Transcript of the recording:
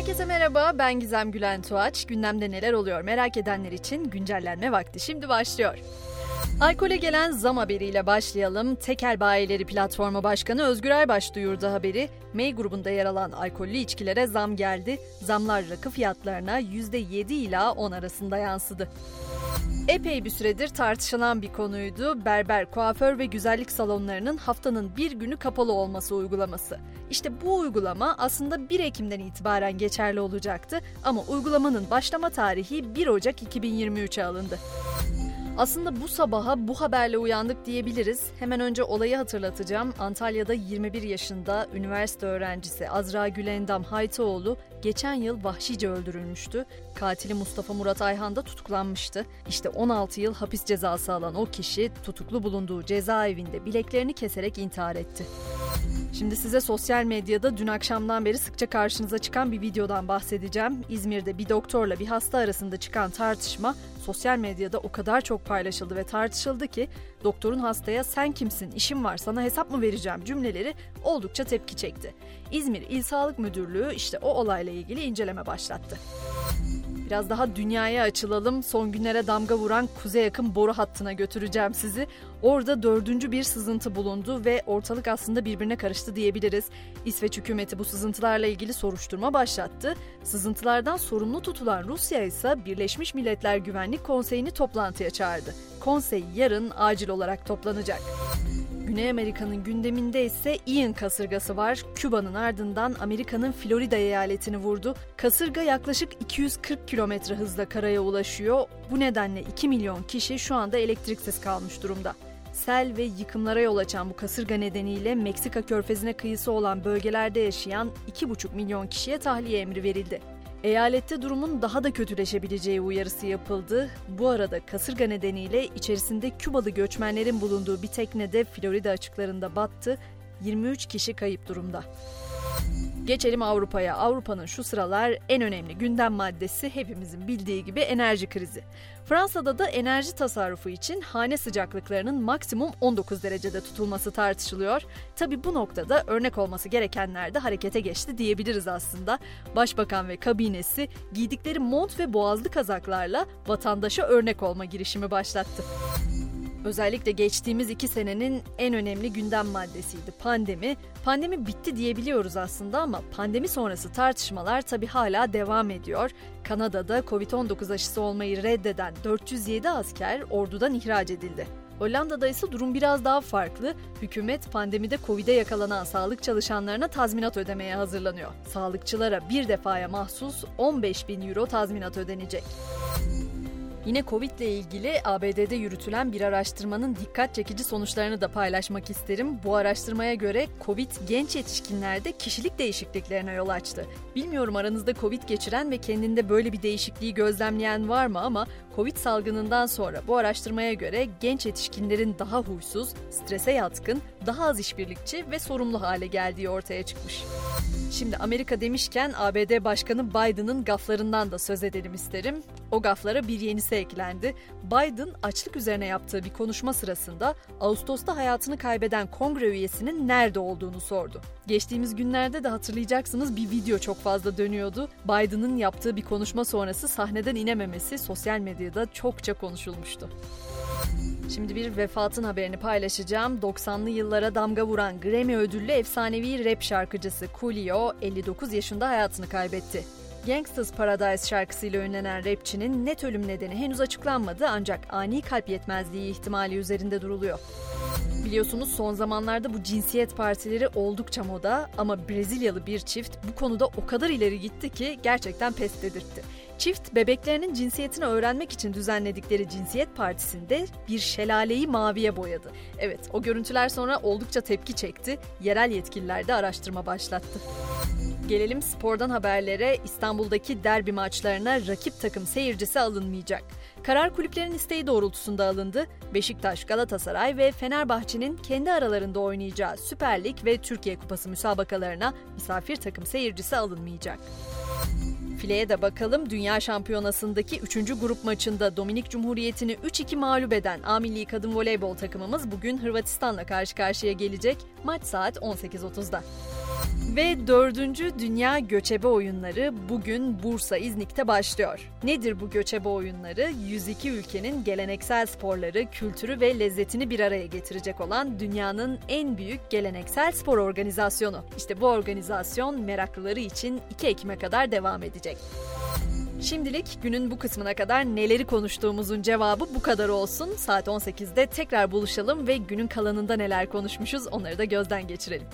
Herkese merhaba, ben Gizem Gülen Tuğaç. Gündemde neler oluyor merak edenler için güncellenme vakti şimdi başlıyor. Alkole gelen zam haberiyle başlayalım. Tekel Bayileri Platformu Başkanı Özgür Aybaş duyurdu haberi. May grubunda yer alan alkollü içkilere zam geldi. Zamlar rakı fiyatlarına %7 ila 10 arasında yansıdı. Epey bir süredir tartışılan bir konuydu. Berber, kuaför ve güzellik salonlarının haftanın bir günü kapalı olması uygulaması. İşte bu uygulama aslında 1 Ekim'den itibaren geçerli olacaktı ama uygulamanın başlama tarihi 1 Ocak 2023'e alındı. Aslında bu sabaha bu haberle uyandık diyebiliriz. Hemen önce olayı hatırlatacağım. Antalya'da 21 yaşında üniversite öğrencisi Azra Gülendam Haytoğlu geçen yıl vahşice öldürülmüştü. Katili Mustafa Murat Ayhan da tutuklanmıştı. İşte 16 yıl hapis cezası alan o kişi tutuklu bulunduğu cezaevinde bileklerini keserek intihar etti. Şimdi size sosyal medyada dün akşamdan beri sıkça karşınıza çıkan bir videodan bahsedeceğim. İzmir'de bir doktorla bir hasta arasında çıkan tartışma sosyal medyada o kadar çok paylaşıldı ve tartışıldı ki doktorun hastaya sen kimsin, işim var, sana hesap mı vereceğim cümleleri oldukça tepki çekti. İzmir İl Sağlık Müdürlüğü işte o olayla ilgili inceleme başlattı. Biraz daha dünyaya açılalım. Son günlere damga vuran kuzey yakın boru hattına götüreceğim sizi. Orada dördüncü bir sızıntı bulundu ve ortalık aslında birbirine karıştı diyebiliriz. İsveç hükümeti bu sızıntılarla ilgili soruşturma başlattı. Sızıntılardan sorumlu tutulan Rusya ise Birleşmiş Milletler Güvenlik Konseyi'ni toplantıya çağırdı. Konsey yarın acil olarak toplanacak. Güney Amerika'nın gündeminde ise Ian kasırgası var. Küba'nın ardından Amerika'nın Florida eyaletini vurdu. Kasırga yaklaşık 240 kilometre hızla karaya ulaşıyor. Bu nedenle 2 milyon kişi şu anda elektriksiz kalmış durumda. Sel ve yıkımlara yol açan bu kasırga nedeniyle Meksika körfezine kıyısı olan bölgelerde yaşayan 2,5 milyon kişiye tahliye emri verildi. Eyalette durumun daha da kötüleşebileceği uyarısı yapıldı. Bu arada kasırga nedeniyle içerisinde Kübalı göçmenlerin bulunduğu bir tekne de Florida açıklarında battı. 23 kişi kayıp durumda. Geçelim Avrupa'ya. Avrupa'nın şu sıralar en önemli gündem maddesi hepimizin bildiği gibi enerji krizi. Fransa'da da enerji tasarrufu için hane sıcaklıklarının maksimum 19 derecede tutulması tartışılıyor. Tabi bu noktada örnek olması gerekenler de harekete geçti diyebiliriz aslında. Başbakan ve kabinesi giydikleri mont ve boğazlı kazaklarla vatandaşa örnek olma girişimi başlattı. Özellikle geçtiğimiz iki senenin en önemli gündem maddesiydi pandemi. Pandemi bitti diyebiliyoruz aslında ama pandemi sonrası tartışmalar tabi hala devam ediyor. Kanada'da Covid-19 aşısı olmayı reddeden 407 asker ordudan ihraç edildi. Hollanda'da ise durum biraz daha farklı. Hükümet pandemide Covid'e yakalanan sağlık çalışanlarına tazminat ödemeye hazırlanıyor. Sağlıkçılara bir defaya mahsus 15 bin euro tazminat ödenecek. Yine Covid ile ilgili ABD'de yürütülen bir araştırmanın dikkat çekici sonuçlarını da paylaşmak isterim. Bu araştırmaya göre Covid genç yetişkinlerde kişilik değişikliklerine yol açtı. Bilmiyorum aranızda Covid geçiren ve kendinde böyle bir değişikliği gözlemleyen var mı ama Covid salgınından sonra bu araştırmaya göre genç yetişkinlerin daha huysuz, strese yatkın, daha az işbirlikçi ve sorumlu hale geldiği ortaya çıkmış. Şimdi Amerika demişken ABD Başkanı Biden'ın gaflarından da söz edelim isterim. O gaflara bir yenisi eklendi. Biden açlık üzerine yaptığı bir konuşma sırasında Ağustos'ta hayatını kaybeden kongre üyesinin nerede olduğunu sordu. Geçtiğimiz günlerde de hatırlayacaksınız bir video çok fazla dönüyordu. Biden'ın yaptığı bir konuşma sonrası sahneden inememesi sosyal medyada çokça konuşulmuştu. Şimdi bir vefatın haberini paylaşacağım. 90'lı yıllara damga vuran Grammy ödüllü efsanevi rap şarkıcısı Coolio 59 yaşında hayatını kaybetti. Gangsta's Paradise şarkısıyla ünlenen rapçinin net ölüm nedeni henüz açıklanmadı ancak ani kalp yetmezliği ihtimali üzerinde duruluyor. Biliyorsunuz son zamanlarda bu cinsiyet partileri oldukça moda ama Brezilyalı bir çift bu konuda o kadar ileri gitti ki gerçekten pes dedirtti. Çift bebeklerinin cinsiyetini öğrenmek için düzenledikleri cinsiyet partisinde bir şelaleyi maviye boyadı. Evet o görüntüler sonra oldukça tepki çekti. Yerel yetkililer de araştırma başlattı. Gelelim spordan haberlere. İstanbul'daki derbi maçlarına rakip takım seyircisi alınmayacak. Karar kulüplerin isteği doğrultusunda alındı. Beşiktaş, Galatasaray ve Fenerbahçe'nin kendi aralarında oynayacağı Süper Lig ve Türkiye Kupası müsabakalarına misafir takım seyircisi alınmayacak. Fileye de bakalım. Dünya Şampiyonası'ndaki 3. grup maçında Dominik Cumhuriyeti'ni 3-2 mağlup eden A Milli Kadın Voleybol takımımız bugün Hırvatistan'la karşı karşıya gelecek. Maç saat 18.30'da. Ve dördüncü Dünya Göçebe Oyunları bugün Bursa İznik'te başlıyor. Nedir bu göçebe oyunları? 102 ülkenin geleneksel sporları, kültürü ve lezzetini bir araya getirecek olan dünyanın en büyük geleneksel spor organizasyonu. İşte bu organizasyon meraklıları için 2 Ekim'e kadar devam edecek. Şimdilik günün bu kısmına kadar neleri konuştuğumuzun cevabı bu kadar olsun. Saat 18'de tekrar buluşalım ve günün kalanında neler konuşmuşuz onları da gözden geçirelim.